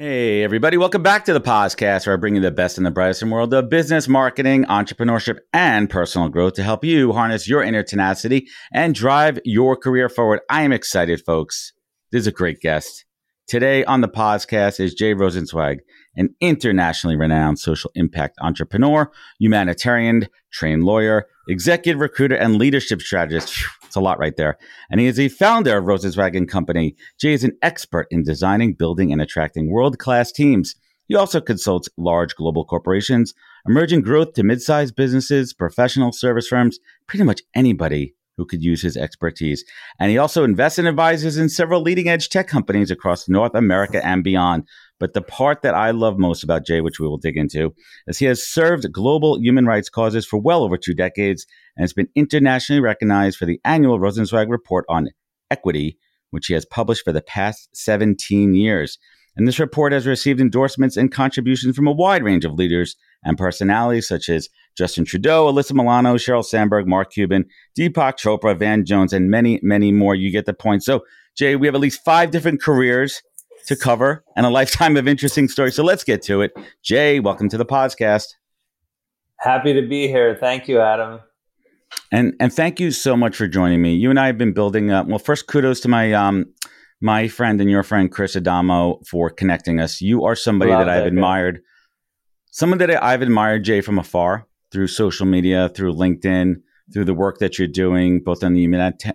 Hey, everybody, welcome back to the podcast where I bring you the best in the brightest in the world of business, marketing, entrepreneurship, and personal growth to help you harness your inner tenacity and drive your career forward. I am excited, folks. This is a great guest. Today on the podcast is Jay Rosenzweig, an internationally renowned social impact entrepreneur, humanitarian, trained lawyer, executive recruiter, and leadership strategist. It's a lot right there. And he is the founder of Rosenzweig Company. Jay is an expert in designing, building, and attracting world class teams. He also consults large global corporations, emerging growth to mid sized businesses, professional service firms, pretty much anybody who could use his expertise. And he also invests and advises in several leading edge tech companies across North America and beyond. But the part that I love most about Jay, which we will dig into, is he has served global human rights causes for well over two decades and has been internationally recognized for the annual Rosenzweig Report on Equity, which he has published for the past 17 years. And this report has received endorsements and contributions from a wide range of leaders and personalities such as Justin Trudeau, Alyssa Milano, Sheryl Sandberg, Mark Cuban, Deepak Chopra, Van Jones, and many, many more. You get the point. So, Jay, we have at least five different careers to cover and a lifetime of interesting stories. So let's get to it. Jay, welcome to the podcast. Happy to be here. Thank you, Adam. And and thank you so much for joining me. You and I have been building up. Well, first, kudos to my um my friend and your friend Chris Adamo for connecting us. You are somebody Love that I've admired. Someone that I've admired, Jay, from afar through social media, through LinkedIn, through the work that you're doing, both on the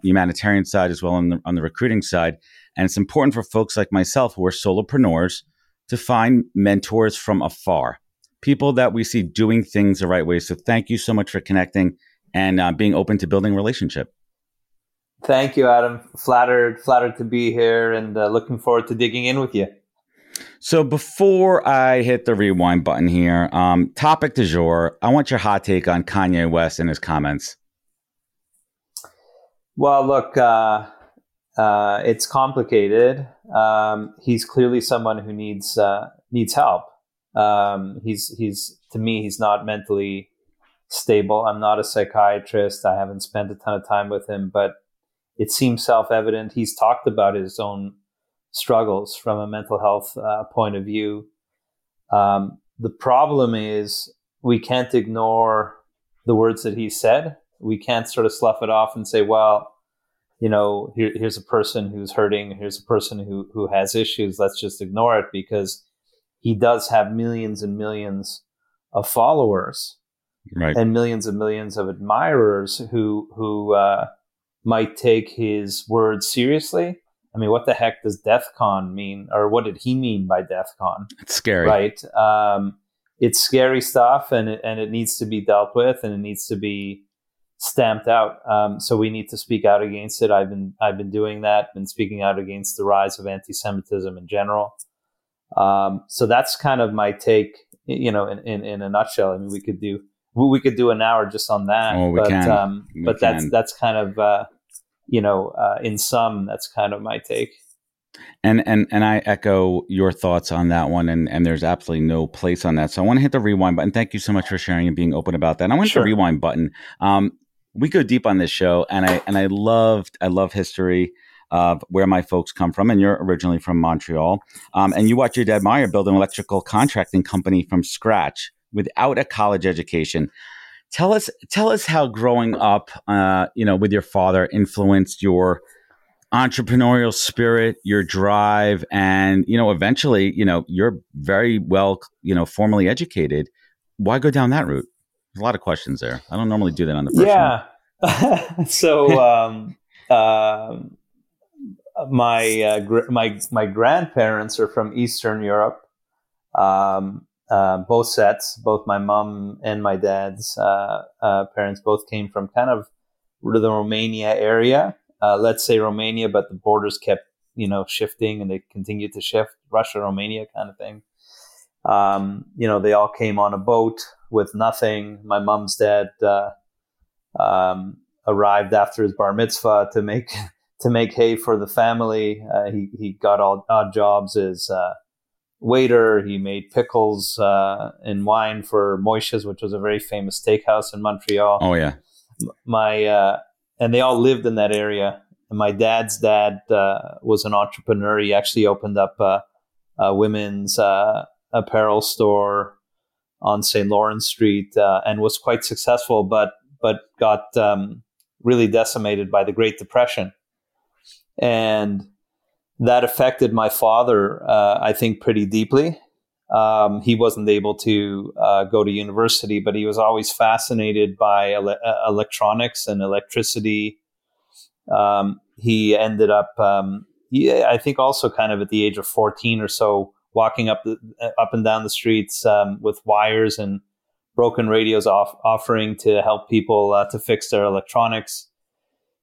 humanitarian side as well on the, on the recruiting side. And it's important for folks like myself who are solopreneurs to find mentors from afar, people that we see doing things the right way. So thank you so much for connecting and uh, being open to building relationship. Thank you, Adam. Flattered, flattered to be here, and uh, looking forward to digging in with you. So before I hit the rewind button here, um, topic du jour. I want your hot take on Kanye West and his comments. Well, look, uh, uh, it's complicated. Um, he's clearly someone who needs uh, needs help. Um, he's he's to me he's not mentally stable. I'm not a psychiatrist. I haven't spent a ton of time with him, but it seems self evident. He's talked about his own struggles from a mental health uh, point of view. Um, the problem is we can't ignore the words that he said. We can't sort of slough it off and say, well, you know, here, here's a person who's hurting, here's a person who who has issues. Let's just ignore it because he does have millions and millions of followers, right. and millions and millions of admirers who who uh, might take his words seriously. I mean, what the heck does DEFCON mean, or what did he mean by DEFCON? It's scary, right? Um, it's scary stuff, and it, and it needs to be dealt with, and it needs to be stamped out. Um, so we need to speak out against it. I've been I've been doing that. Been speaking out against the rise of anti-Semitism in general. Um, so that's kind of my take. You know, in, in, in a nutshell. I mean, we could do we could do an hour just on that. Oh, we but can. Um, we but can. that's that's kind of uh, you know uh, in sum that's kind of my take. And and and I echo your thoughts on that one. And and there's absolutely no place on that. So I want to hit the rewind button. Thank you so much for sharing and being open about that. And I want sure. the rewind button. Um, we go deep on this show, and I and I loved I love history of where my folks come from, and you're originally from Montreal, um, and you watch your dad Meyer build an electrical contracting company from scratch without a college education. Tell us tell us how growing up, uh, you know, with your father influenced your entrepreneurial spirit, your drive, and you know, eventually, you know, you're very well, you know, formally educated why go down that route? There's a lot of questions there. I don't normally do that on the first yeah. so um, uh, my uh, gr- my my grandparents are from Eastern Europe. Um, uh, both sets, both my mom and my dad's uh, uh, parents, both came from kind of the Romania area. Uh, let's say Romania, but the borders kept you know shifting and they continued to shift. Russia, Romania, kind of thing. Um, you know, they all came on a boat with nothing. My mom's dad uh, um, arrived after his bar mitzvah to make to make hay for the family. Uh, he he got all odd jobs as uh, waiter. He made pickles uh, and wine for Moishes, which was a very famous steakhouse in Montreal. Oh yeah, my uh, and they all lived in that area. And my dad's dad uh, was an entrepreneur. He actually opened up a women's apparel store on St. Lawrence Street uh, and was quite successful, but but got um, really decimated by the Great Depression, and that affected my father, uh, I think, pretty deeply. Um, he wasn't able to uh, go to university, but he was always fascinated by ele- uh, electronics and electricity. Um, he ended up, um, he, I think, also kind of at the age of 14 or so, walking up the, up and down the streets um, with wires and broken radios off, offering to help people uh, to fix their electronics.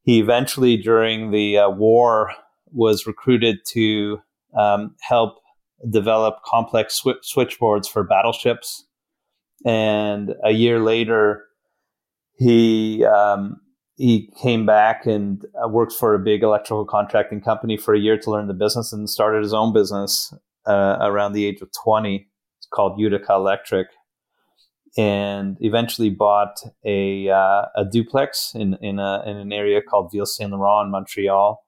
He eventually, during the uh, war, was recruited to um, help develop complex sw- switchboards for battleships. And a year later, he um, he came back and uh, worked for a big electrical contracting company for a year to learn the business and started his own business uh, around the age of 20. It's called Utica Electric. And eventually bought a, uh, a duplex in, in, a, in an area called Ville Saint Laurent in Montreal.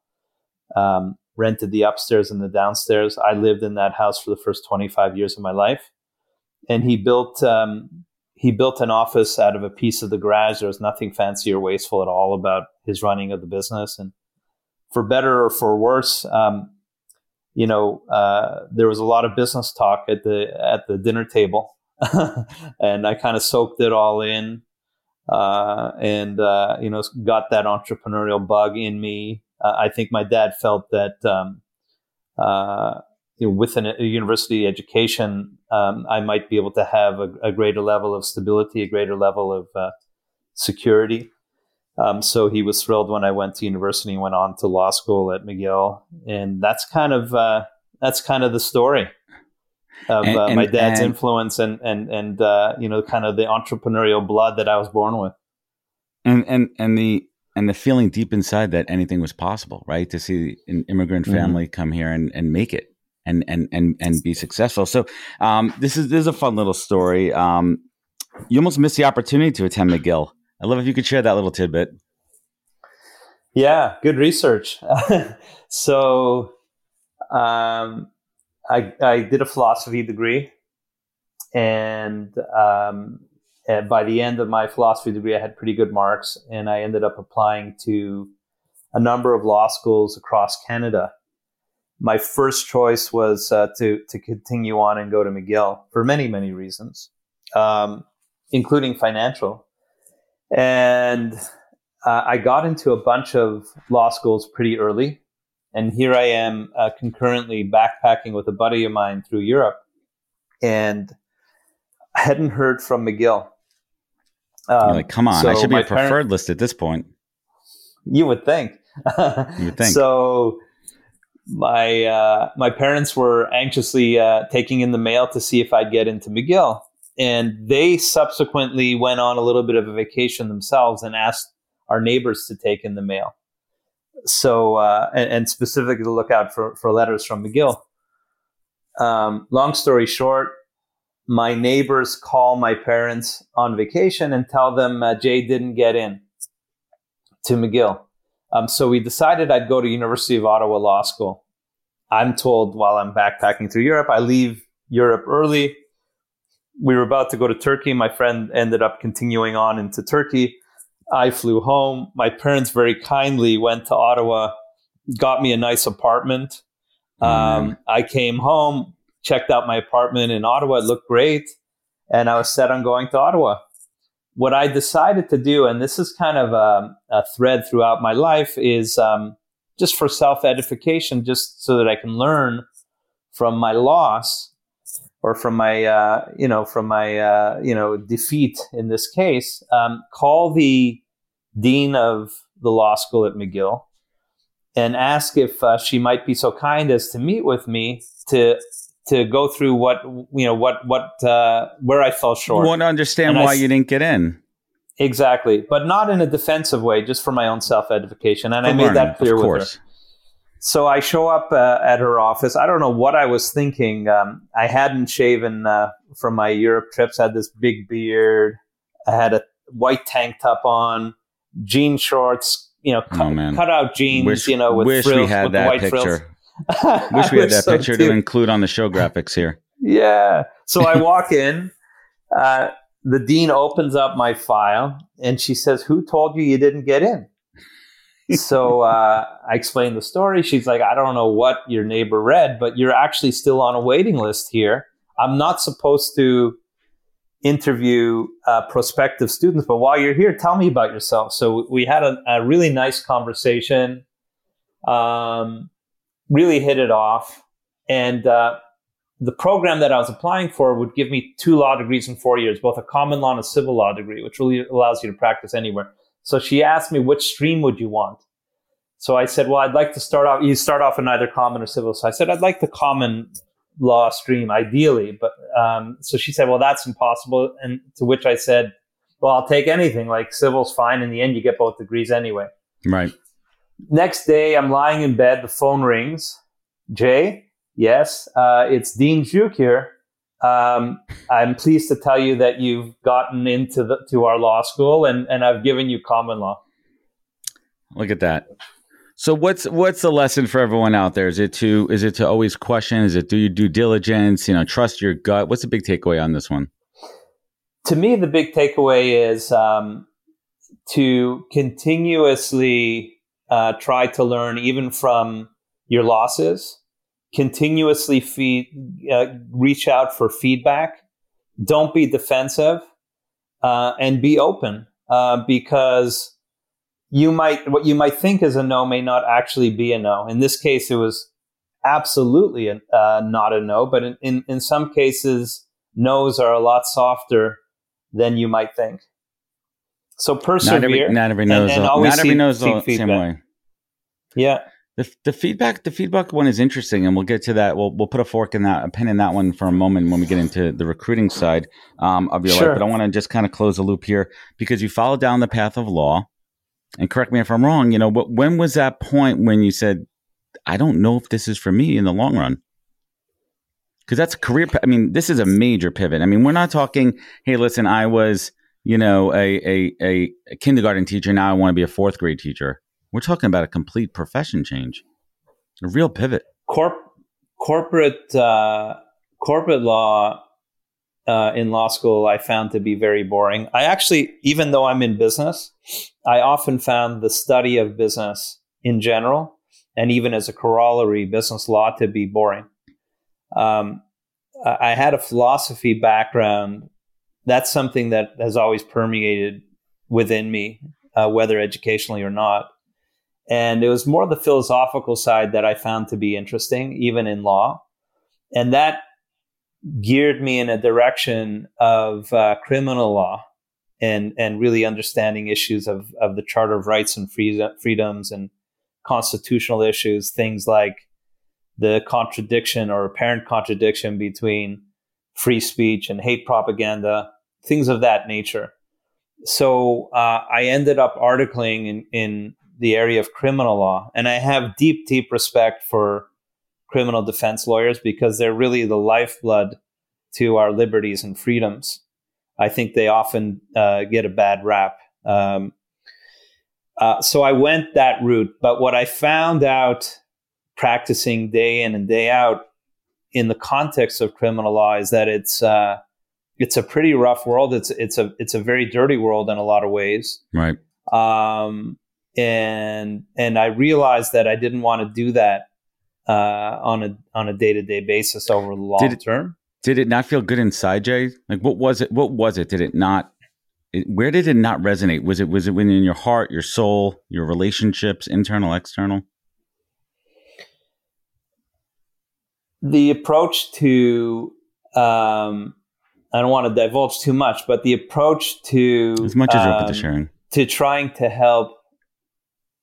Um, rented the upstairs and the downstairs. I lived in that house for the first 25 years of my life. And he built um, he built an office out of a piece of the garage. There was nothing fancy or wasteful at all about his running of the business. And for better or for worse, um, you know, uh, there was a lot of business talk at the at the dinner table, and I kind of soaked it all in, uh, and uh, you know, got that entrepreneurial bug in me. Uh, I think my dad felt that um, uh, you know, with an, a university education, um, I might be able to have a, a, greater level of stability, a greater level of uh, security. Um, so he was thrilled when I went to university and went on to law school at McGill, and that's kind of uh, that's kind of the story of and, uh, my dad's and, influence and and and uh, you know kind of the entrepreneurial blood that I was born with, and and and the and the feeling deep inside that anything was possible, right? To see an immigrant mm-hmm. family mm-hmm. come here and and make it and and and and be successful. So um, this is this is a fun little story. Um, you almost missed the opportunity to attend McGill. I love if you could share that little tidbit. Yeah, good research. so, um, I, I did a philosophy degree, and um, by the end of my philosophy degree, I had pretty good marks, and I ended up applying to a number of law schools across Canada. My first choice was uh, to to continue on and go to McGill for many many reasons, um, including financial. And uh, I got into a bunch of law schools pretty early. And here I am uh, concurrently backpacking with a buddy of mine through Europe. And I hadn't heard from McGill. Um, like, come on, so I should be a preferred list at this point. You would think. you would think. So my uh, my parents were anxiously uh, taking in the mail to see if I'd get into McGill and they subsequently went on a little bit of a vacation themselves and asked our neighbors to take in the mail. So, uh, and, and, specifically to look out for, for letters from McGill. Um, long story short, my neighbors call my parents on vacation and tell them uh, Jay didn't get in to McGill. Um, so we decided I'd go to University of Ottawa Law School. I'm told while I'm backpacking through Europe, I leave Europe early we were about to go to Turkey. My friend ended up continuing on into Turkey. I flew home. My parents very kindly went to Ottawa, got me a nice apartment. Mm. Um, I came home, checked out my apartment in Ottawa. It looked great. and I was set on going to Ottawa. What I decided to do, and this is kind of a, a thread throughout my life, is um, just for self edification, just so that I can learn from my loss or from my uh, you know from my uh, you know defeat in this case. Um, call the dean of the law school at McGill and ask if uh, she might be so kind as to meet with me to to go through what you know what what uh, where I fell short. You want to understand and why I, you didn't get in. Exactly, but not in a defensive way, just for my own self edification, and for I made that clear with her. So I show up uh, at her office. I don't know what I was thinking. Um, I hadn't shaven uh, from my Europe trips. I had this big beard. I had a white tank top on, jean shorts, you know, cut, oh, cut out jeans, wish, you know, with wish frills, we had with that white picture. wish we had that so picture to include on the show graphics here. Yeah. So I walk in. Uh, the dean opens up my file and she says, "Who told you you didn't get in?" so uh, I explained the story. She's like, "I don't know what your neighbor read, but you're actually still on a waiting list here. I'm not supposed to." interview uh, prospective students. But while you're here, tell me about yourself. So we had a, a really nice conversation, um, really hit it off. And uh, the program that I was applying for would give me two law degrees in four years, both a common law and a civil law degree, which really allows you to practice anywhere. So she asked me, which stream would you want? So I said, well, I'd like to start off, you start off in either common or civil. So I said, I'd like the common law stream ideally. But um, so she said, well, that's impossible. And to which I said, well, I'll take anything. Like civil's fine. In the end, you get both degrees anyway. Right. Next day, I'm lying in bed. The phone rings. Jay, yes, uh, it's Dean Juk here. Um, I'm pleased to tell you that you've gotten into the, to our law school, and, and I've given you common law. Look at that. So what's what's the lesson for everyone out there? Is it to is it to always question? Is it do you due diligence? You know, trust your gut. What's the big takeaway on this one? To me, the big takeaway is um, to continuously uh, try to learn, even from your losses. Continuously feed, uh, reach out for feedback. Don't be defensive, uh, and be open uh, because you might what you might think is a no may not actually be a no. In this case, it was absolutely a, uh, not a no, but in, in, in some cases, no's are a lot softer than you might think. So persevere. Not every, not every knows. And, and always not every knows the same way. Yeah. The, the feedback the feedback one is interesting, and we'll get to that. We'll we'll put a fork in that, a pin in that one for a moment when we get into the recruiting side um, of your sure. life. But I want to just kind of close the loop here because you followed down the path of law and correct me if I'm wrong, you know, but when was that point when you said, I don't know if this is for me in the long run? Because that's a career. I mean, this is a major pivot. I mean, we're not talking, hey, listen, I was, you know, a, a, a kindergarten teacher. Now I want to be a fourth grade teacher. We're talking about a complete profession change, a real pivot. Corp- corporate, uh, corporate law uh, in law school I found to be very boring. I actually, even though I'm in business, I often found the study of business in general, and even as a corollary, business law to be boring. Um, I had a philosophy background. That's something that has always permeated within me, uh, whether educationally or not. And it was more the philosophical side that I found to be interesting, even in law. And that geared me in a direction of uh, criminal law and and really understanding issues of of the Charter of Rights and freedoms and constitutional issues, things like the contradiction or apparent contradiction between free speech and hate propaganda, things of that nature. So uh, I ended up articling in, in the area of criminal law, and I have deep, deep respect for criminal defense lawyers because they're really the lifeblood to our liberties and freedoms. I think they often uh, get a bad rap. Um, uh, so I went that route. But what I found out practicing day in and day out in the context of criminal law is that it's uh, it's a pretty rough world. It's it's a it's a very dirty world in a lot of ways. Right. Um, and and I realized that I didn't want to do that uh, on a on a day to day basis over the long did it, term. Did it not feel good inside, Jay? Like, what was it? What was it? Did it not? It, where did it not resonate? Was it was it within your heart, your soul, your relationships, internal, external? The approach to um, I don't want to divulge too much, but the approach to as much as you're open to um, sharing to trying to help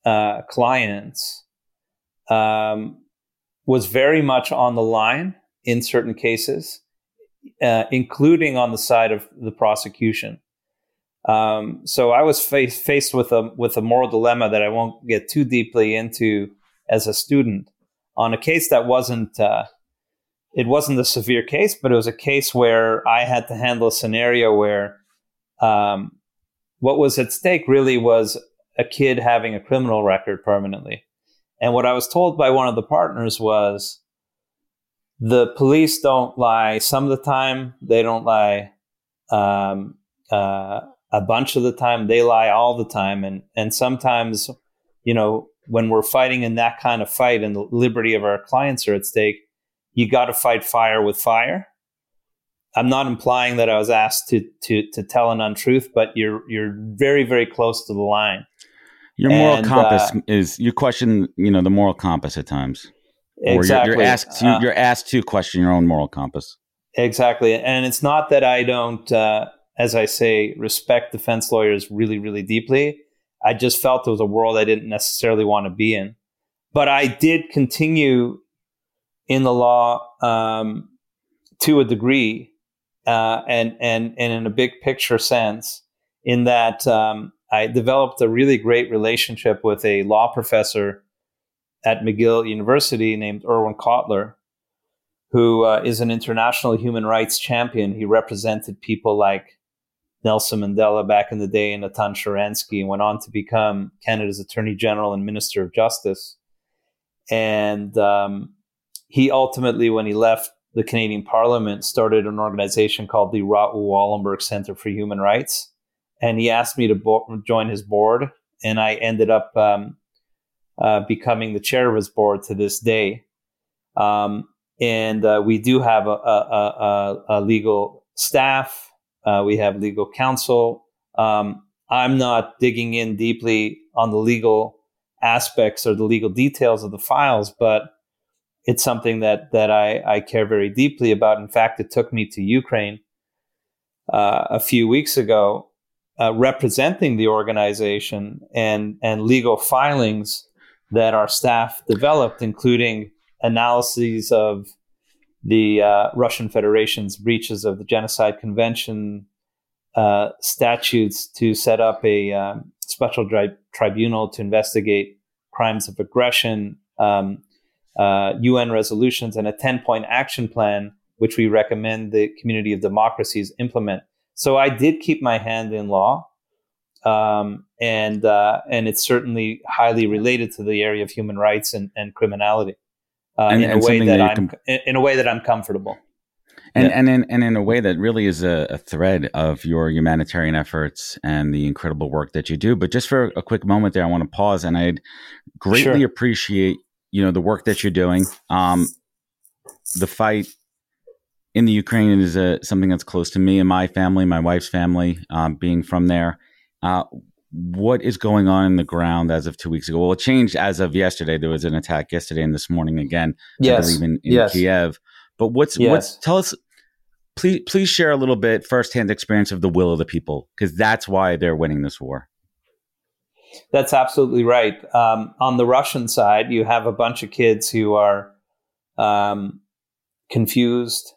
uh, clients um, was very much on the line in certain cases, uh, including on the side of the prosecution. Um, so I was face, faced with a with a moral dilemma that I won't get too deeply into as a student on a case that wasn't uh, it wasn't a severe case, but it was a case where I had to handle a scenario where um, what was at stake really was a kid having a criminal record permanently. And what I was told by one of the partners was the police don't lie some of the time, they don't lie um, uh, a bunch of the time, they lie all the time. And, and sometimes, you know, when we're fighting in that kind of fight and the liberty of our clients are at stake, you got to fight fire with fire. I'm not implying that I was asked to to to tell an untruth, but you're you're very very close to the line. Your moral and, compass uh, is you question, you know, the moral compass at times. Exactly. Or you're, you're asked to, uh, you're asked to question your own moral compass. Exactly, and it's not that I don't, uh, as I say, respect defense lawyers really really deeply. I just felt it was a world I didn't necessarily want to be in, but I did continue in the law um, to a degree, uh, and and and in a big picture sense, in that um, I developed a really great relationship with a law professor at McGill University named Irwin Cotler, who uh, is an international human rights champion. He represented people like Nelson Mandela back in the day and Natan Sharansky, and went on to become Canada's Attorney General and Minister of Justice. And um, he ultimately, when he left the Canadian Parliament, started an organization called the Raoul Wallenberg Center for Human Rights. And he asked me to bo- join his board, and I ended up um, uh, becoming the chair of his board to this day. Um, and uh, we do have a, a, a, a legal staff. Uh, we have legal counsel. Um, I'm not digging in deeply on the legal aspects or the legal details of the files, but it's something that that I, I care very deeply about. In fact, it took me to Ukraine uh, a few weeks ago, uh, representing the organization and and legal filings that our staff developed, including analyses of the uh, Russian Federation's breaches of the Genocide Convention, uh, statutes to set up a um, special tri- tribunal to investigate crimes of aggression, um, uh, UN resolutions, and a 10 point action plan, which we recommend the community of democracies implement. So I did keep my hand in law. Um, and uh, and it's certainly highly related to the area of human rights and, and criminality uh, and, in and a way that, I'm com- in a way that I'm comfortable. And yeah. and in and in a way that really is a, a, thread of your humanitarian efforts and the incredible work that you do. But just for a quick moment there, I want to pause and I'd greatly sure. appreciate you know the work that you're doing. Um, the fight in the Ukraine is a, something that's close to me and my family, my wife's family, um, being from there. Uh, what is going on in the ground as of two weeks ago? Well, it changed as of yesterday. There was an attack yesterday and this morning again. Yes, I believe in, in yes. Kiev. But what's yes. what's tell us? Please, please share a little bit firsthand experience of the will of the people because that's why they're winning this war. That's absolutely right. Um, on the Russian side, you have a bunch of kids who are um, confused,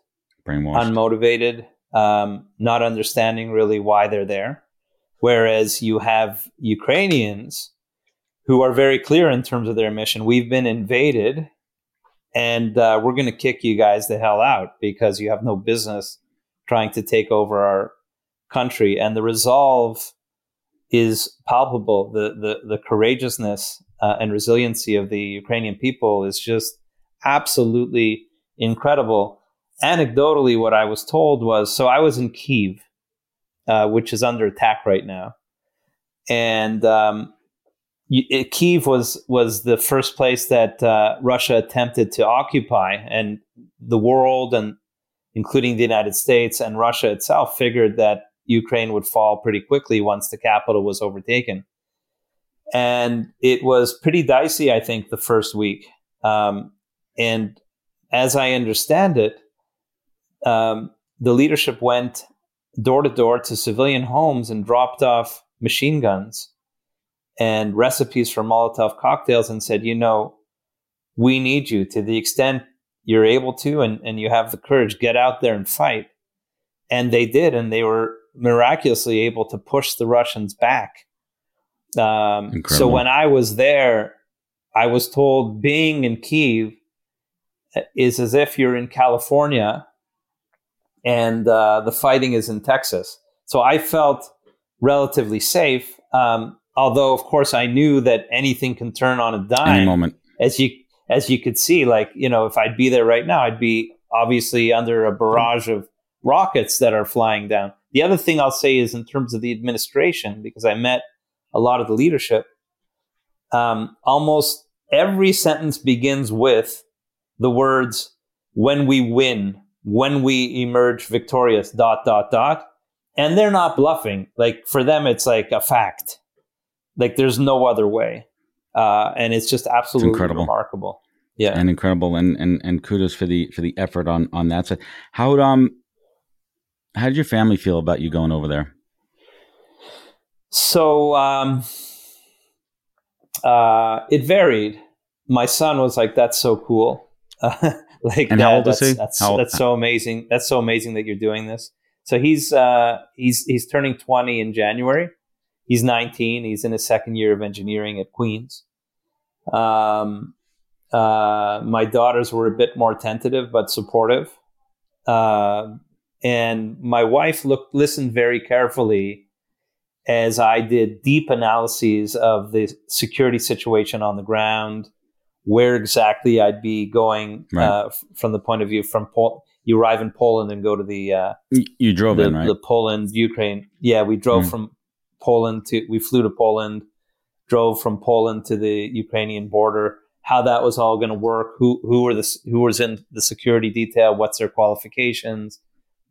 brainwashed, unmotivated, um, not understanding really why they're there. Whereas you have Ukrainians who are very clear in terms of their mission. We've been invaded and uh, we're going to kick you guys the hell out because you have no business trying to take over our country. And the resolve is palpable. The the, the courageousness uh, and resiliency of the Ukrainian people is just absolutely incredible. Anecdotally, what I was told was so I was in Kiev, uh, which is under attack right now, and um, it, Kiev was was the first place that uh, Russia attempted to occupy, and the world and including the United States and Russia itself, figured that Ukraine would fall pretty quickly once the capital was overtaken. And it was pretty dicey, I think, the first week. Um, and as I understand it, um, the leadership went door to door to civilian homes and dropped off machine guns and recipes for Molotov cocktails and said, you know, we need you to the extent you're able to and, and you have the courage, get out there and fight. And they did, and they were miraculously able to push the Russians back. Um, so when I was there, I was told being in Kiev is as if you're in California and uh, the fighting is in Texas. So I felt relatively safe. Um, although, of course, I knew that anything can turn on a dime. Any moment. As you as you could see, like you know, if I'd be there right now, I'd be obviously under a barrage of rockets that are flying down. The other thing I'll say is in terms of the administration, because I met a lot of the leadership. Um, almost every sentence begins with the words "when we win," "when we emerge victorious," dot dot dot, and they're not bluffing. Like for them, it's like a fact. Like there's no other way, uh, and it's just absolutely it's incredible. remarkable. Yeah, and incredible, and and and kudos for the for the effort on on that side. How um, how did your family feel about you going over there? So um, uh, it varied. My son was like, "That's so cool." like, and how old is he? That's, that's so amazing. That's so amazing that you're doing this. So he's uh, he's he's turning 20 in January. He's 19. He's in his second year of engineering at Queens. Um, uh, my daughters were a bit more tentative but supportive. Uh, and my wife looked listened very carefully as I did deep analyses of the security situation on the ground, where exactly I'd be going right. uh, f- from the point of view from Pol- you arrive in Poland and go to the uh, you drove the, in right the Poland Ukraine yeah we drove mm. from Poland to we flew to Poland drove from Poland to the Ukrainian border how that was all going to work who who were the who was in the security detail what's their qualifications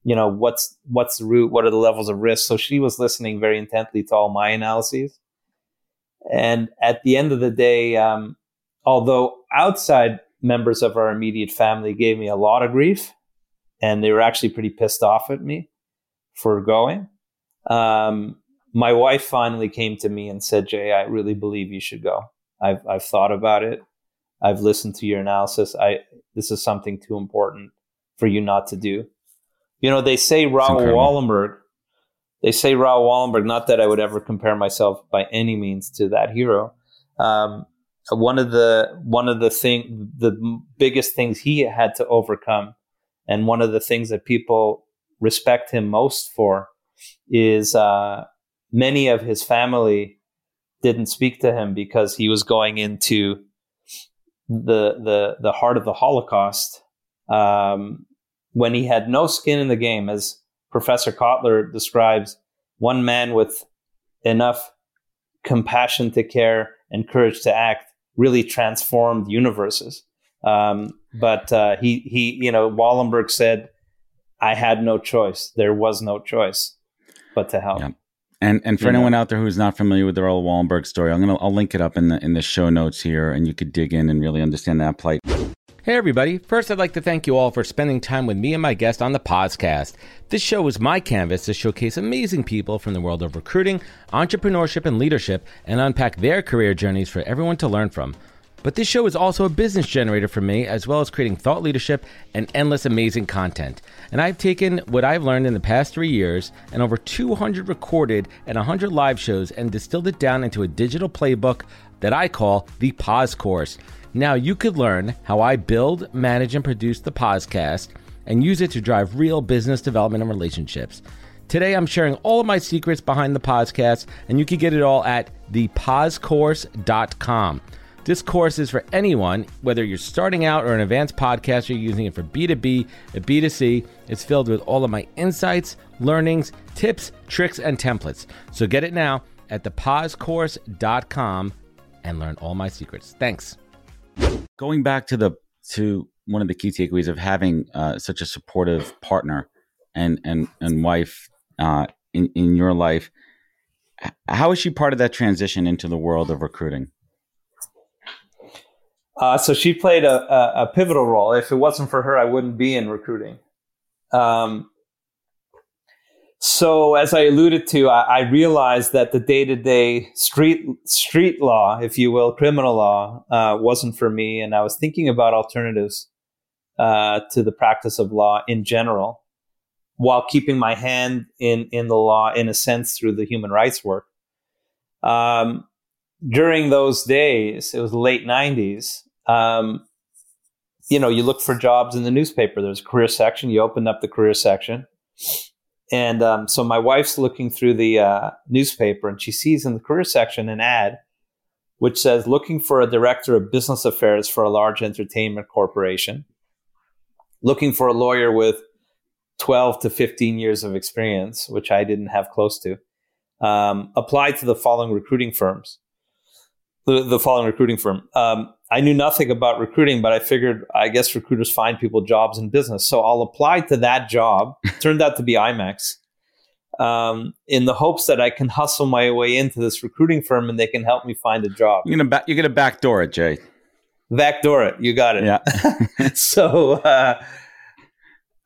you know what's what's the root what are the levels of risk? So she was listening very intently to all my analyses. And at the end of the day um, although outside members of our immediate family gave me a lot of grief and they were actually pretty pissed off at me for going um, my wife finally came to me and said jay i really believe you should go. I've, I've thought about it. I've listened to your analysis. I this is something too important for you not to do you know, they say Raoul Wallenberg. They say Raoul Wallenberg. Not that I would ever compare myself by any means to that hero. Um, one of the one of the thing the biggest things he had to overcome, and one of the things that people respect him most for, is uh, many of his family didn't speak to him because he was going into the the the heart of the Holocaust. Um, when he had no skin in the game, as Professor Cotler describes, one man with enough compassion to care and courage to act really transformed universes. Um, but uh, he he you know Wallenberg said, "I had no choice. There was no choice, but to help." Yeah. And and for you anyone know. out there who's not familiar with the Raoul Wallenberg story, I'm gonna I'll link it up in the in the show notes here, and you could dig in and really understand that plight. Hey, everybody. First, I'd like to thank you all for spending time with me and my guest on the podcast. This show is my canvas to showcase amazing people from the world of recruiting, entrepreneurship, and leadership and unpack their career journeys for everyone to learn from. But this show is also a business generator for me, as well as creating thought leadership and endless amazing content. And I've taken what I've learned in the past three years and over 200 recorded and 100 live shows and distilled it down into a digital playbook that I call the Pause Course. Now you could learn how I build, manage, and produce the podcast and use it to drive real business development and relationships. Today, I'm sharing all of my secrets behind the podcast, and you can get it all at thepausecourse.com. This course is for anyone, whether you're starting out or an advanced podcaster using it for B2B and B2C. It's filled with all of my insights, learnings, tips, tricks, and templates. So get it now at thepausecourse.com and learn all my secrets. Thanks. Going back to the to one of the key takeaways of having uh, such a supportive partner and and and wife uh, in in your life. How is she part of that transition into the world of recruiting? Uh, so she played a, a, a, pivotal role. If it wasn't for her, I wouldn't be in recruiting. Um, so as I alluded to, I, I realized that the day to day street street law, if you will, criminal law, uh, wasn't for me, and I was thinking about alternatives uh, to the practice of law in general, while keeping my hand in in the law in a sense through the human rights work. Um, during those days, it was late '90s. Um, you know, you look for jobs in the newspaper. There's a career section. You open up the career section and um, so my wife's looking through the uh, newspaper and she sees in the career section an ad which says looking for a director of business affairs for a large entertainment corporation, looking for a lawyer with 12 to 15 years of experience, which I didn't have close to. Um, apply to the following recruiting firms. The, the following recruiting firm. Um, I knew nothing about recruiting, but I figured I guess recruiters find people jobs in business. So I'll apply to that job. Turned out to be IMAX Um, in the hopes that I can hustle my way into this recruiting firm and they can help me find a job. You're gonna back, you're gonna backdoor it, Jay. Backdoor it. You got it. Yeah. so uh,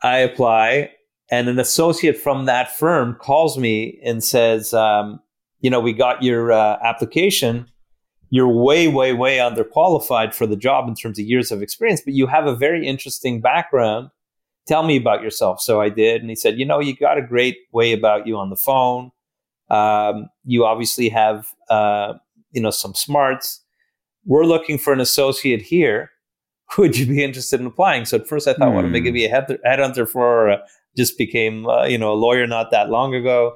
I apply, and an associate from that firm calls me and says, um, "You know, we got your uh, application." You're way, way, way underqualified for the job in terms of years of experience, but you have a very interesting background. Tell me about yourself. So I did. And he said, You know, you got a great way about you on the phone. Um, you obviously have, uh, you know, some smarts. We're looking for an associate here. Would you be interested in applying? So at first I thought, mm. well, maybe be a head- headhunter for, uh, just became, uh, you know, a lawyer not that long ago.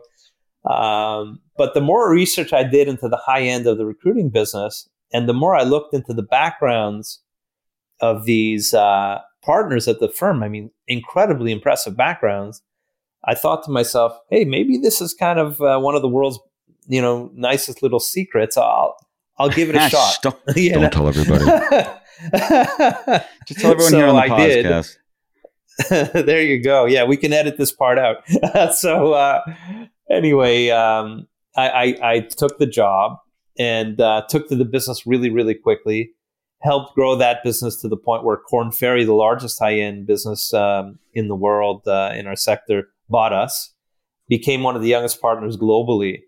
Um, but the more research I did into the high end of the recruiting business, and the more I looked into the backgrounds of these uh, partners at the firm, I mean, incredibly impressive backgrounds. I thought to myself, hey, maybe this is kind of uh, one of the world's, you know, nicest little secrets. I'll I'll give it a shot. Don't, don't tell everybody. Just tell everyone so here on the I podcast. Did. there you go. Yeah, we can edit this part out. so uh, anyway, um, I, I, I, took the job and uh, took to the business really, really quickly. Helped grow that business to the point where Korn Ferry, the largest high-end business um, in the world uh, in our sector, bought us. Became one of the youngest partners globally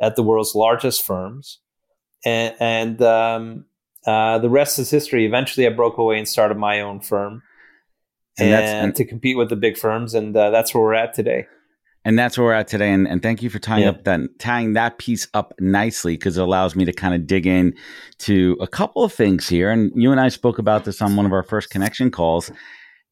at the world's largest firms, and, and um, uh, the rest is history. Eventually, I broke away and started my own firm, and, and, and to compete with the big firms, and uh, that's where we're at today and that's where we're at today. And, and thank you for tying yeah. up that tying that piece up nicely because it allows me to kind of dig in to a couple of things here. And you and I spoke about this on one of our first connection calls.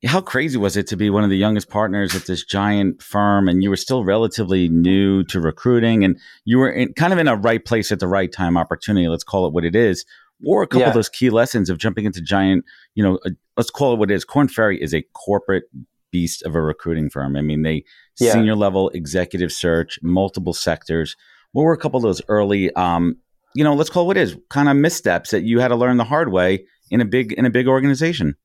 How crazy was it to be one of the youngest partners at this giant firm, and you were still relatively new to recruiting, and you were in, kind of in a right place at the right time, opportunity. Let's call it what it is. Or a couple yeah. of those key lessons of jumping into giant, you know, uh, let's call it what it is. Korn Ferry is a corporate beast of a recruiting firm. I mean, they yeah. senior level executive search, multiple sectors. What were a couple of those early, um, you know, let's call it what is kind of missteps that you had to learn the hard way in a big in a big organization?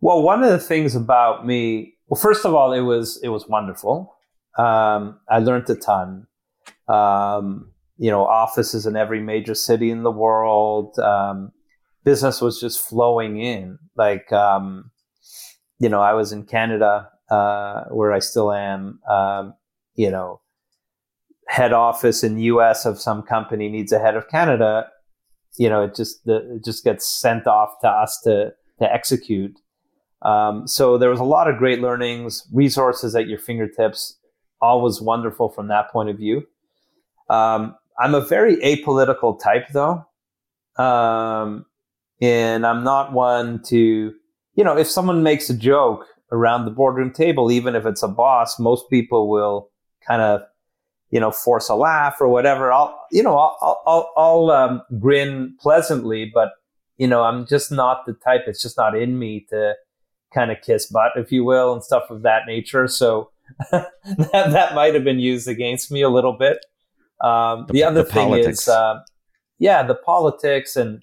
Well, one of the things about me, well, first of all, it was it was wonderful. Um, I learned a ton. Um, you know, offices in every major city in the world. Um, business was just flowing in. Like, um, you know, I was in Canada, uh, where I still am. Um, you know, head office in U.S. of some company needs a head of Canada. You know, it just the, it just gets sent off to us to to execute. Um, so there was a lot of great learnings, resources at your fingertips. Always wonderful from that point of view. Um, I'm a very apolitical type, though, um, and I'm not one to you know, if someone makes a joke around the boardroom table, even if it's a boss, most people will kind of, you know, force a laugh or whatever. I'll, you know, I'll, I'll, I'll um, grin pleasantly, but you know, I'm just not the type. It's just not in me to kind of kiss butt, if you will, and stuff of that nature. So that that might have been used against me a little bit. Um, the, the, other the thing politics. is, uh, yeah, the politics and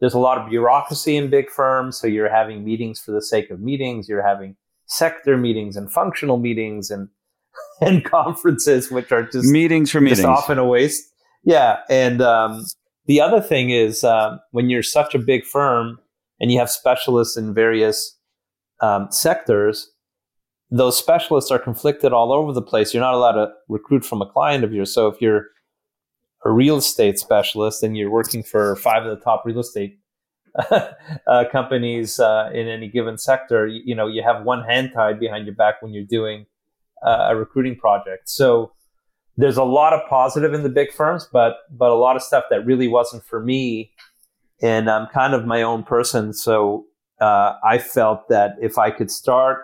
there's a lot of bureaucracy in big firms. So you're having meetings for the sake of meetings. You're having sector meetings and functional meetings and and conferences, which are just meetings for meetings, often a waste. Yeah, and um, the other thing is um, when you're such a big firm and you have specialists in various um, sectors, those specialists are conflicted all over the place. You're not allowed to recruit from a client of yours. So if you're a real estate specialist and you're working for five of the top real estate uh, companies uh, in any given sector, you, you, know you have one hand tied behind your back when you're doing uh, a recruiting project. So there's a lot of positive in the big firms, but but a lot of stuff that really wasn't for me. And I'm kind of my own person, so uh, I felt that if I could start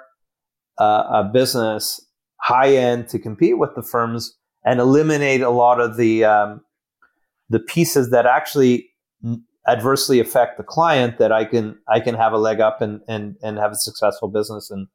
uh, a business high end to compete with the firms and eliminate a lot of the um, the pieces that actually adversely affect the client, that I can I can have a leg up and and and have a successful business and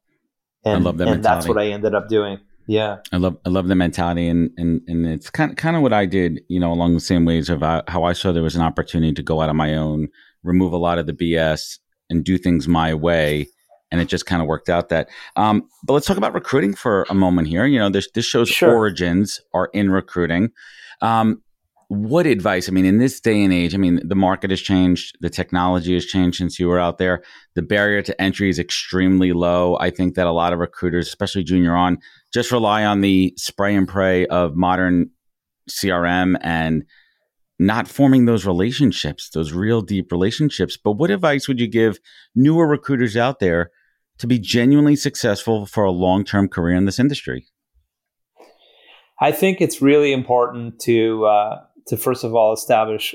and, I love that and that's what I ended up doing. Yeah, I love I love the mentality, and and and it's kind of, kind of what I did, you know, along the same ways of uh, how I saw there was an opportunity to go out on my own, remove a lot of the BS, and do things my way, and it just kind of worked out that. Um, but let's talk about recruiting for a moment here. You know, this this show's sure. origins are in recruiting. Um, what advice? I mean, in this day and age, I mean, the market has changed, the technology has changed since you were out there. The barrier to entry is extremely low. I think that a lot of recruiters, especially junior on, just rely on the spray and pray of modern CRM and not forming those relationships, those real deep relationships. But what advice would you give newer recruiters out there to be genuinely successful for a long term career in this industry? I think it's really important to uh, to first of all establish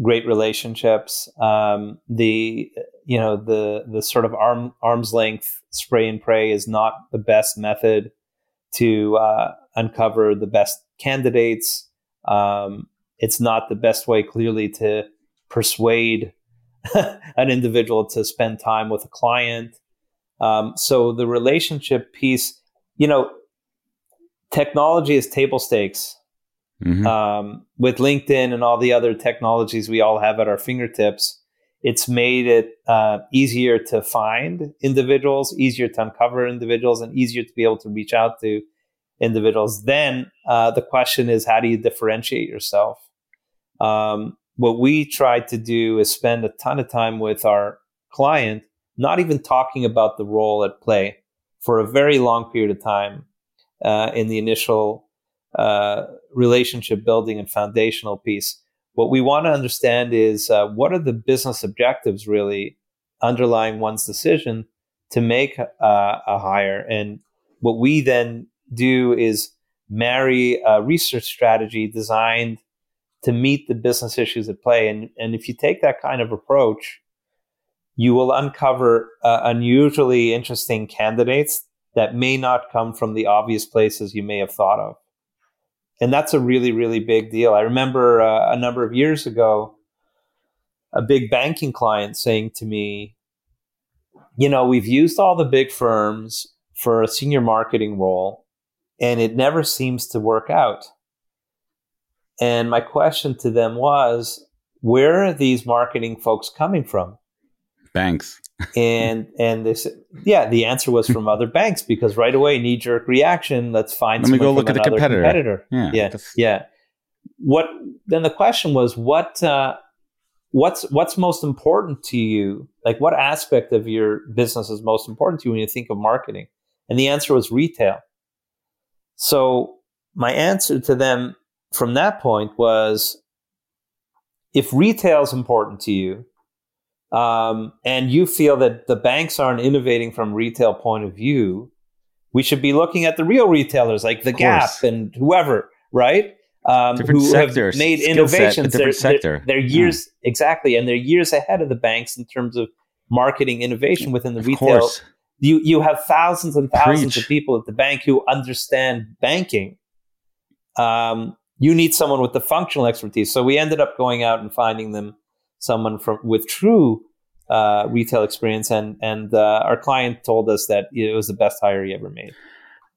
great relationships. Um, the you know the the sort of arm arm's length spray and pray is not the best method to uh, uncover the best candidates. Um, it's not the best way clearly to persuade an individual to spend time with a client. Um, so the relationship piece, you know, technology is table stakes Mm-hmm. Um, with LinkedIn and all the other technologies we all have at our fingertips, it's made it uh, easier to find individuals, easier to uncover individuals, and easier to be able to reach out to individuals. Then uh, the question is, how do you differentiate yourself? Um, what we try to do is spend a ton of time with our client, not even talking about the role at play for a very long period of time uh, in the initial uh, relationship building and foundational piece. What we want to understand is uh, what are the business objectives really underlying one's decision to make uh, a hire. And what we then do is marry a research strategy designed to meet the business issues at play. And, and if you take that kind of approach, you will uncover uh, unusually interesting candidates that may not come from the obvious places you may have thought of and that's a really really big deal. I remember uh, a number of years ago, a big banking client saying to me, "You know, we've used all the big firms for a senior marketing role, and it never seems to work out." And my question to them was, "Where are these marketing folks coming from?" Banks and and they said, yeah, the answer was from other banks because right away, knee jerk reaction. Let's find. Let me go look at the competitor. competitor. Yeah, yeah, yeah. What then? The question was what. Uh, what's what's most important to you? Like, what aspect of your business is most important to you when you think of marketing? And the answer was retail. So my answer to them from that point was, if retail is important to you, um, and you feel that the banks aren't innovating from retail point of view, we should be looking at the real retailers like the Gap and whoever, right? Um, different who sectors, have made innovations. Set, they're, they're, they're, years yeah. exactly, and they're years ahead of the banks in terms of marketing innovation within the of retail. Course. You you have thousands and thousands Preach. of people at the bank who understand banking. Um, you need someone with the functional expertise. So we ended up going out and finding them someone from with true uh, retail experience, and and uh, our client told us that it was the best hire he ever made.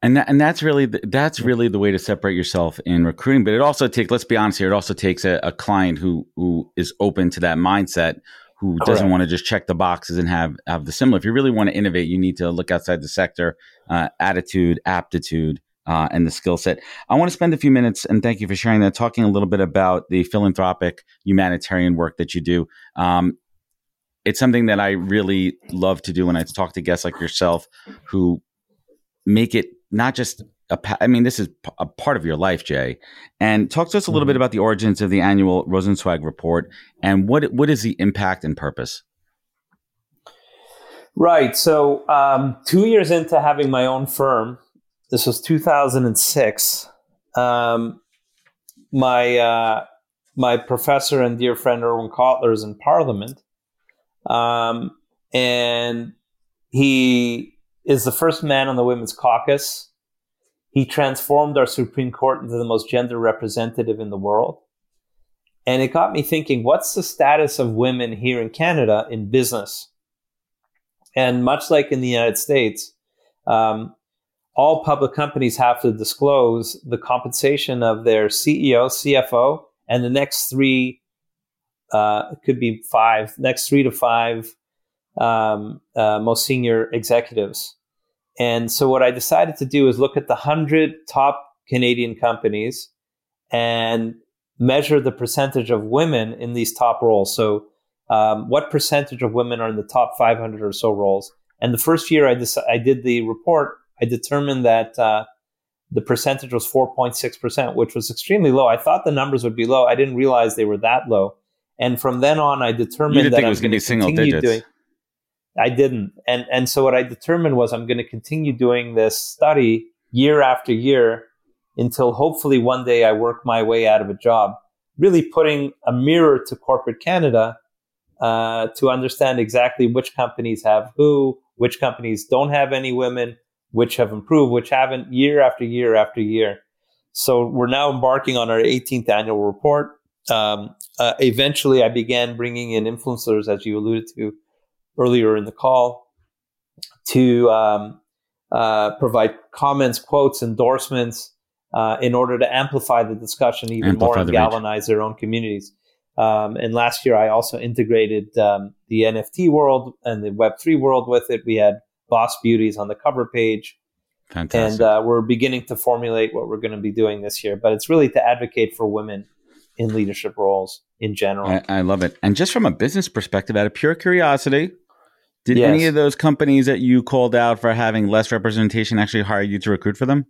And that, and that's really the, that's really the way to separate yourself in recruiting. But it also takes let's be honest here. It also takes a, a client who who is open to that mindset who doesn't want to just check the boxes and have have the similar. If you really want to innovate, you need to look outside the sector, uh, attitude, aptitude, uh, and the skill set. I want to spend a few minutes, and thank you for sharing that, talking a little bit about the philanthropic humanitarian work that you do. Um, it's something that I really love to do when I talk to guests like yourself who make it not just a, I mean, this is a part of your life, Jay. And talk to us a little mm-hmm. bit about the origins of the annual Rosenzweig report and what what is the impact and purpose? Right. So, um, two years into having my own firm, this was 2006. Um, my uh, my professor and dear friend Irwin Cotler is in Parliament, um, and he is the first man on the Women's Caucus. He transformed our Supreme Court into the most gender representative in the world. And it got me thinking, what's the status of women here in Canada in business? And much like in the United States, um, all public companies have to disclose the compensation of their CEO, CFO, and the next three, uh, could be five, next three to five um, uh, most senior executives. And so what I decided to do is look at the 100 top Canadian companies and measure the percentage of women in these top roles. So um, what percentage of women are in the top 500 or so roles? And the first year I, dec- I did the report, I determined that uh, the percentage was 4.6%, which was extremely low. I thought the numbers would be low. I didn't realize they were that low. And from then on, I determined that it was going to be single digits. Doing, I didn't. And and so what I determined was I'm going to continue doing this study year after year until hopefully one day I work my way out of a job, really putting a mirror to corporate Canada uh, to understand exactly which companies have who, which companies don't have any women, which have improved, which haven't, year after year after year. So we're now embarking on our 18th annual report. Um, uh, eventually, I began bringing in influencers, as you alluded to, earlier in the call to um, uh, provide comments, quotes, endorsements uh, in order to amplify the discussion even amplify more and the galvanize reach. their own communities. Um, and last year, I also integrated um, the NFT world and the Web3 world with it. We had Boss Beauties on the cover page. Fantastic. And uh, we're beginning to formulate what we're going to be doing this year. But it's really to advocate for women in leadership roles in general. I, I love it. And just from a business perspective, out of pure curiosity, did yes. any of those companies that you called out for having less representation actually hire you to recruit for them?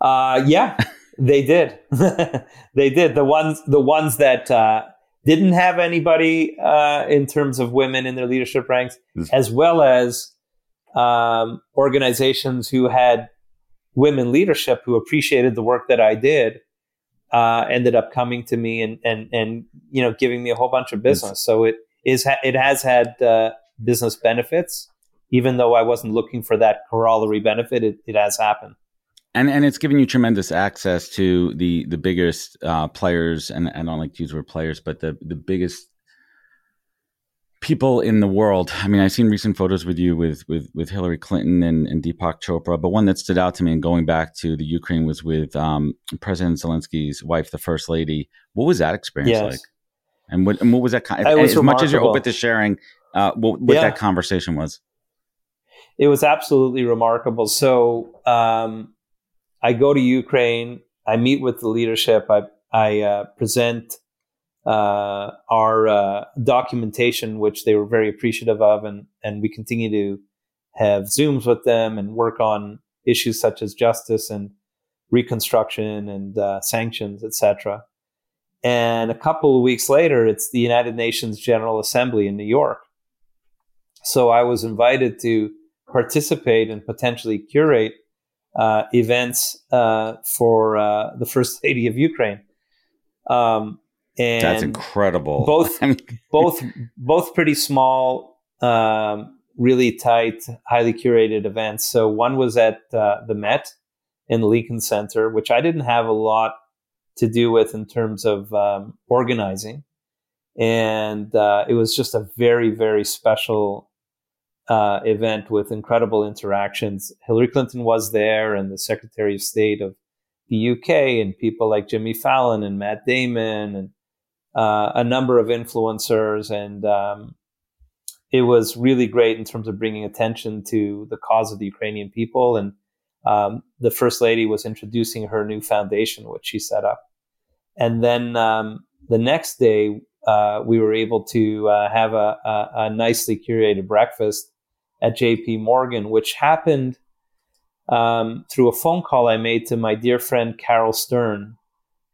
Uh, yeah, they did. they did. The ones, the ones that uh, didn't have anybody uh, in terms of women in their leadership ranks, as well as um, organizations who had women leadership who appreciated the work that I did. Uh, ended up coming to me and and and you know giving me a whole bunch of business. So it is ha- it has had uh, business benefits, even though I wasn't looking for that corollary benefit. It, it has happened. And, and it's given you tremendous access to the the biggest uh, players, and, and I don't like to use the word players, but the the biggest people in the world. I mean, I've seen recent photos with you with with with Hillary Clinton and, and Deepak Chopra, but one that stood out to me and going back to the Ukraine was with um, President Zelensky's wife, the First Lady. What was that experience yes. like? And what, and what was that? Con- was as remarkable. much as you're open to sharing, uh, what, what yeah. that conversation was. It was absolutely remarkable. So um, I go to Ukraine. I meet with the leadership. I I uh, present uh, our uh, documentation, which they were very appreciative of, and and we continue to have zooms with them and work on issues such as justice and reconstruction and uh, sanctions, etc. And a couple of weeks later, it's the United Nations General Assembly in New York. So I was invited to participate and potentially curate uh, events uh, for uh, the First Lady of Ukraine. Um, and That's incredible. Both, both, both pretty small, um, really tight, highly curated events. So one was at uh, the Met in the Lincoln Center, which I didn't have a lot to do with in terms of um, organizing. And uh, it was just a very, very special uh, event with incredible interactions. Hillary Clinton was there, and the Secretary of State of the UK, and people like Jimmy Fallon and Matt Damon, and uh, a number of influencers, and um, it was really great in terms of bringing attention to the cause of the Ukrainian people. And um, the first lady was introducing her new foundation, which she set up. And then um, the next day, uh, we were able to uh, have a, a, a, nicely curated breakfast at JP Morgan, which happened um, through a phone call I made to my dear friend Caryl Stern.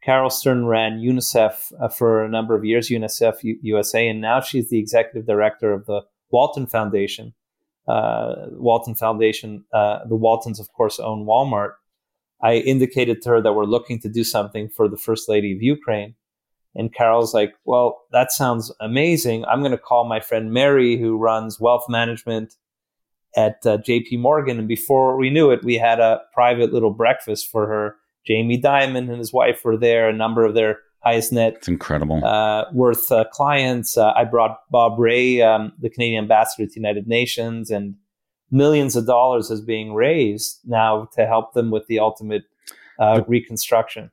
Caryl Stern ran UNICEF uh, for a number of years, UNICEF U- USA, and now she's the executive director of the Walton Foundation. Uh, Walton Foundation, uh, the Waltons, of course, own Walmart. I indicated to her that we're looking to do something for the First Lady of Ukraine. And Caryl's like, well, that sounds amazing. I'm going to call my friend Mary, who runs wealth management at uh, JP Morgan. And before we knew it, we had a private little breakfast for her. Jamie Dimon and his wife were there, a number of their highest net it's incredible uh, worth uh, clients. Uh, I brought Bob Rae, um, the Canadian ambassador to the United Nations, and millions of dollars is being raised now to help them with the ultimate uh, the, reconstruction.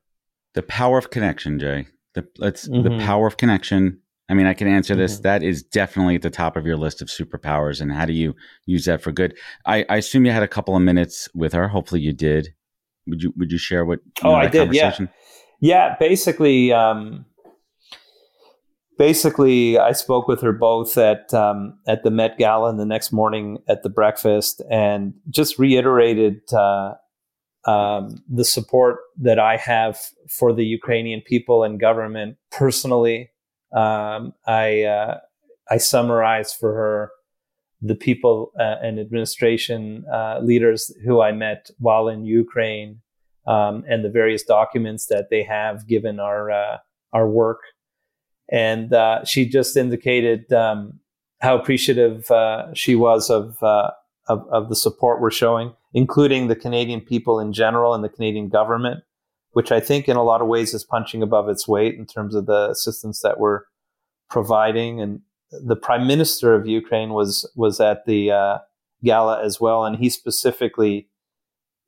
The power of connection, Jay. The, it's mm-hmm. the power of connection I mean, I can answer this. Mm-hmm. That is definitely at the top of your list of superpowers. And how do you use that for good? I, I assume you had a couple of minutes with her. Hopefully, you did. Would you Would you share what? You oh, know, I did. Yeah. Yeah. Basically, um, basically, I spoke with her both at um, at the Met Gala and the next morning at the breakfast, and just reiterated uh, um, the support that I have for the Ukrainian people and government personally um, I uh, I summarized for her the people uh, and administration uh, leaders who I met while in Ukraine um, and the various documents that they have given our uh, our work. And uh, she just indicated um, how appreciative uh, she was of, of, of the support we're showing, including the Canadian people in general and the Canadian government which I think in a lot of ways is punching above its weight in terms of the assistance that we're providing. And the prime minister of Ukraine was was at the uh, gala as well, and he specifically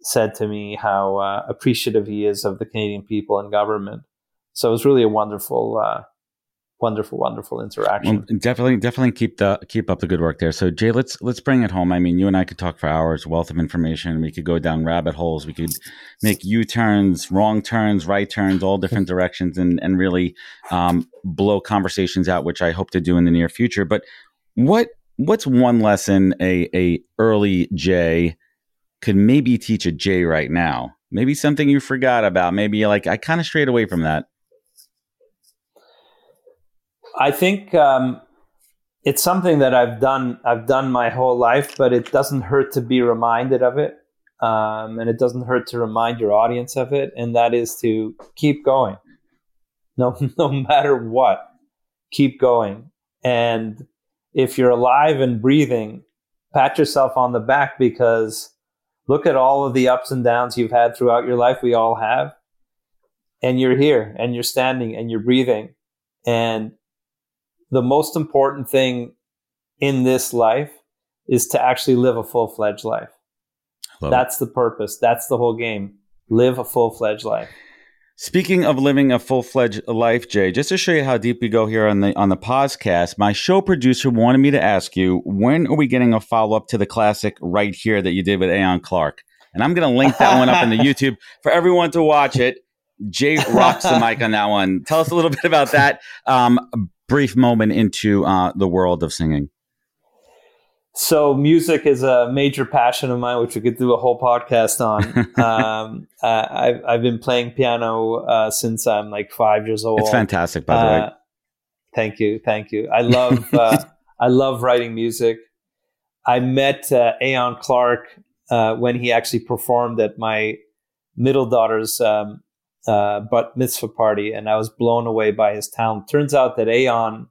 said to me how uh, appreciative he is of the Canadian people and government. So it was really a wonderful uh, wonderful, wonderful interaction. Well, definitely, definitely keep the keep up the good work there. So Jay, let's let's bring it home. I mean, you and I could talk for hours, wealth of information. We could go down rabbit holes. We could make U turns, wrong turns, right turns, all different directions, and and really um, blow conversations out, which I hope to do in the near future. But what what's one lesson a a early Jay could maybe teach a Jay right now? Maybe something you forgot about. Maybe like I kind of strayed away from that. I think um, it's something that I've done. I've done my whole life, but it doesn't hurt to be reminded of it, um, and it doesn't hurt to remind your audience of it. And that is to keep going, no, no matter what. Keep going, and if you're alive and breathing, pat yourself on the back because look at all of the ups and downs you've had throughout your life. We all have, and you're here, and you're standing, and you're breathing, and the most important thing in this life is to actually live a full fledged life. That's it. the purpose. That's the whole game. Live a full fledged life. Speaking of living a full fledged life, Jay, just to show you how deep we go here on the on the podcast, my show producer wanted me to ask you when are we getting a follow up to the classic right here that you did with Aion Clarke? And I'm going to link that one up in the YouTube for everyone to watch it. Jay rocks the mic on that one. Tell us a little bit about that. Um, brief moment into uh, the world of singing? So, music is a major passion of mine, which we could do a whole podcast on. um, uh, I've, I've been playing piano uh, since I'm like five years old. It's fantastic, by the way. Uh, thank you, thank you. I love uh, I love writing music. I met uh, Aion Clarke when he actually performed at my middle daughter's um, uh, bat mitzvah party, and I was blown away by his talent. Turns out that Aion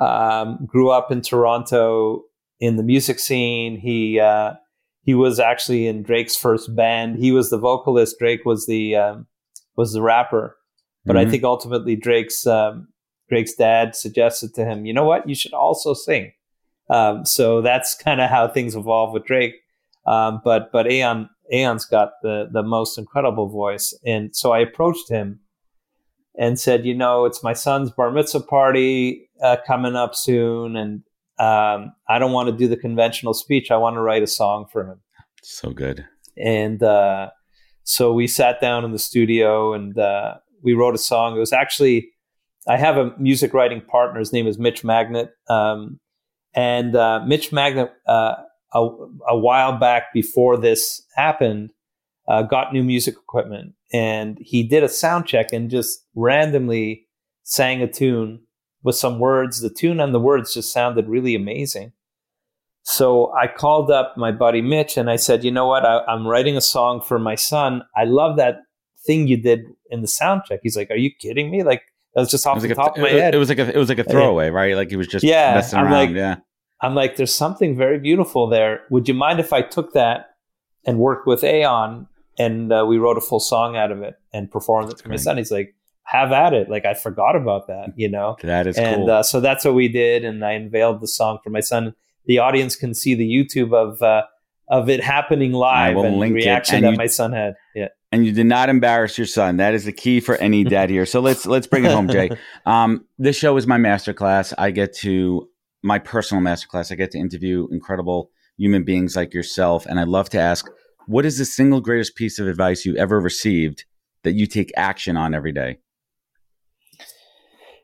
um, grew up in Toronto in the music scene. He uh, he was actually in Drake's first band. He was the vocalist. Drake was the um, was the rapper. But mm-hmm. I think ultimately Drake's um, Drake's dad suggested to him, you know what, you should also sing. Um, so that's kind of how things evolved with Drake. Um, but but Aion Aion's got the the most incredible voice, and so I approached him, and said, you know, it's my son's bar mitzvah party uh, coming up soon, and um, I don't want to do the conventional speech. I want to write a song for him. So good. And uh, so we sat down in the studio and uh, we wrote a song. It was actually I have a music writing partner. His name is Mitch Magnet, um, and uh, Mitch Magnet. A, a, while back before this happened, uh, got new music equipment, and he did a sound check and just randomly sang a tune with some words. The tune and the words just sounded really amazing. So I called up my buddy Mitch and I said, you know what? I, am writing a song for my son. I love that thing you did in the sound check. He's like, are you kidding me? Like that was just off was the like top a, of my head. It was like a, it was like a throwaway, right? Like he was just yeah, messing I'm around. Like, yeah. I'm like, there's something very beautiful there. Would you mind if I took that and worked with Aion and uh, we wrote a full song out of it and performed it for my son? He's like, have at it. Like I forgot about that, you know? That is and cool. uh, so that's what we did. And I unveiled the song for my son the audience can see the YouTube of uh, of it happening live and the reaction and that you, my son had. Yeah. And you did not embarrass your son. That is the key for any dad here. So let's let's bring it home, Jay. Um, this show is my masterclass. I get to my personal masterclass. I get to interview incredible human beings like yourself, and I love to ask, what is the single greatest piece of advice you ever received that you take action on every day?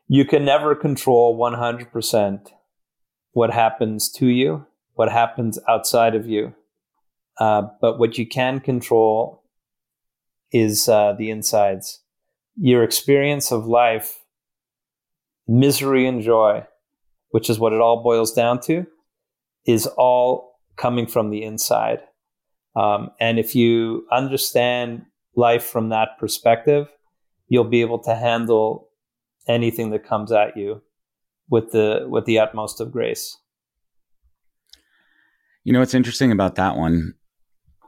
You can never control one hundred percent what happens to you, what happens outside of you. Uh, but what you can control is uh, the insides. Your experience of life, misery and joy, which is what it all boils down to, is all coming from the inside. Um, and if you understand life from that perspective, you'll be able to handle anything that comes at you with the with the utmost of grace. You know what's interesting about that one,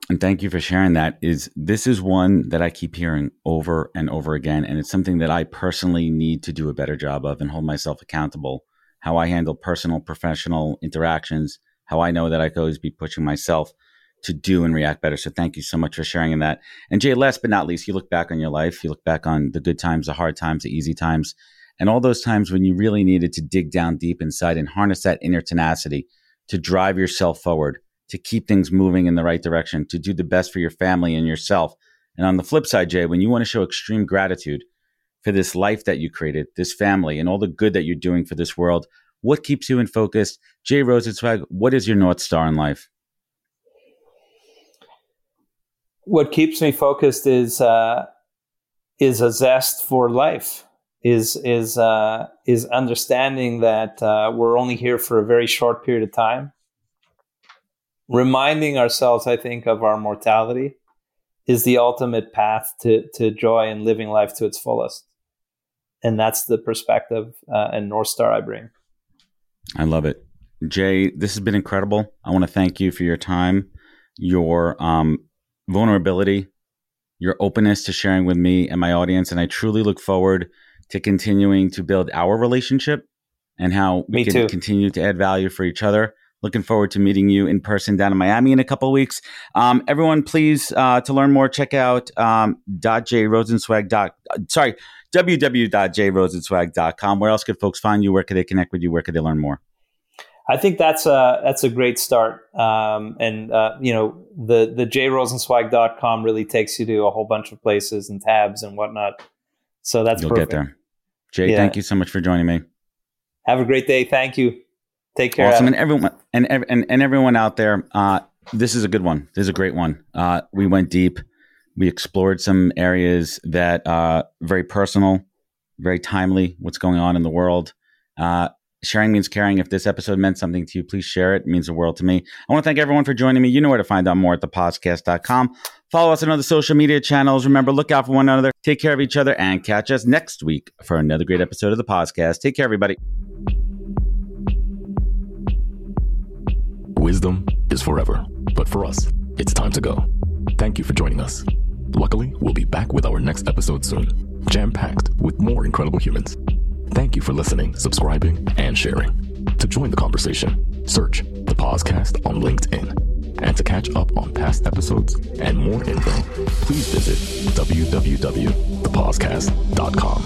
and thank you for sharing that, is this is one that I keep hearing over and over again. And it's something that I personally need to do a better job of and hold myself accountable. How I handle personal, professional interactions, how I know that I could always be pushing myself to do and react better. So thank you so much for sharing that. And Jay, last but not least, you look back on your life, you look back on the good times, the hard times, the easy times, and all those times when you really needed to dig down deep inside and harness that inner tenacity to drive yourself forward, to keep things moving in the right direction, to do the best for your family and yourself. And on the flip side, Jay, when you want to show extreme gratitude for this life that you created, this family, and all the good that you're doing for this world, what keeps you in focus? Jay Rosenzweig, what is your North Star in life? What keeps me focused is uh, is a zest for life is is uh, is understanding that uh, we're only here for a very short period of time. Reminding ourselves, I think, of our mortality is the ultimate path to to joy and living life to its fullest, and that's the perspective uh, and north star I bring. I love it, Jay. This has been incredible. I want to thank you for your time, your um, vulnerability, your openness to sharing with me and my audience, and I truly look forward to continuing to build our relationship and how we Me can too. continue to add value for each other. Looking forward to meeting you in person down in Miami in a couple of weeks. Um, everyone, please uh, to learn more, check out um. Dot, sorry, www.jrosenzweig.com. Where else could folks find you? Where could they connect with you? Where could they learn more? I think that's a that's a great start. Um, and uh, you know, the the jrosenzweig.com really takes you to a whole bunch of places and tabs and whatnot. So that's You'll perfect. get there. Jay, Yeah. thank you so much for joining me. Have a great day. Thank you. Take care. Awesome, Adam. and everyone and and, and everyone out there, uh, this is a good one. This is a great one. Uh, we went deep. We explored some areas that are very personal, very timely. What's going on in the world? Uh, sharing means caring. If this episode meant something to you, please share it. It means the world to me. I want to thank everyone for joining me. You know where to find out more at thepodcast.com. Follow us on other social media channels. Remember, look out for one another. Take care of each other, and catch us next week for another great episode of the podcast. Take care, everybody. Wisdom is forever, but for us, it's time to go. Thank you for joining us. Luckily, we'll be back with our next episode soon, jam packed with more incredible humans. Thank you for listening, subscribing, and sharing. To join the conversation, search the Podcast on LinkedIn. And to catch up on past episodes and more info, please visit www.thepodcast.com.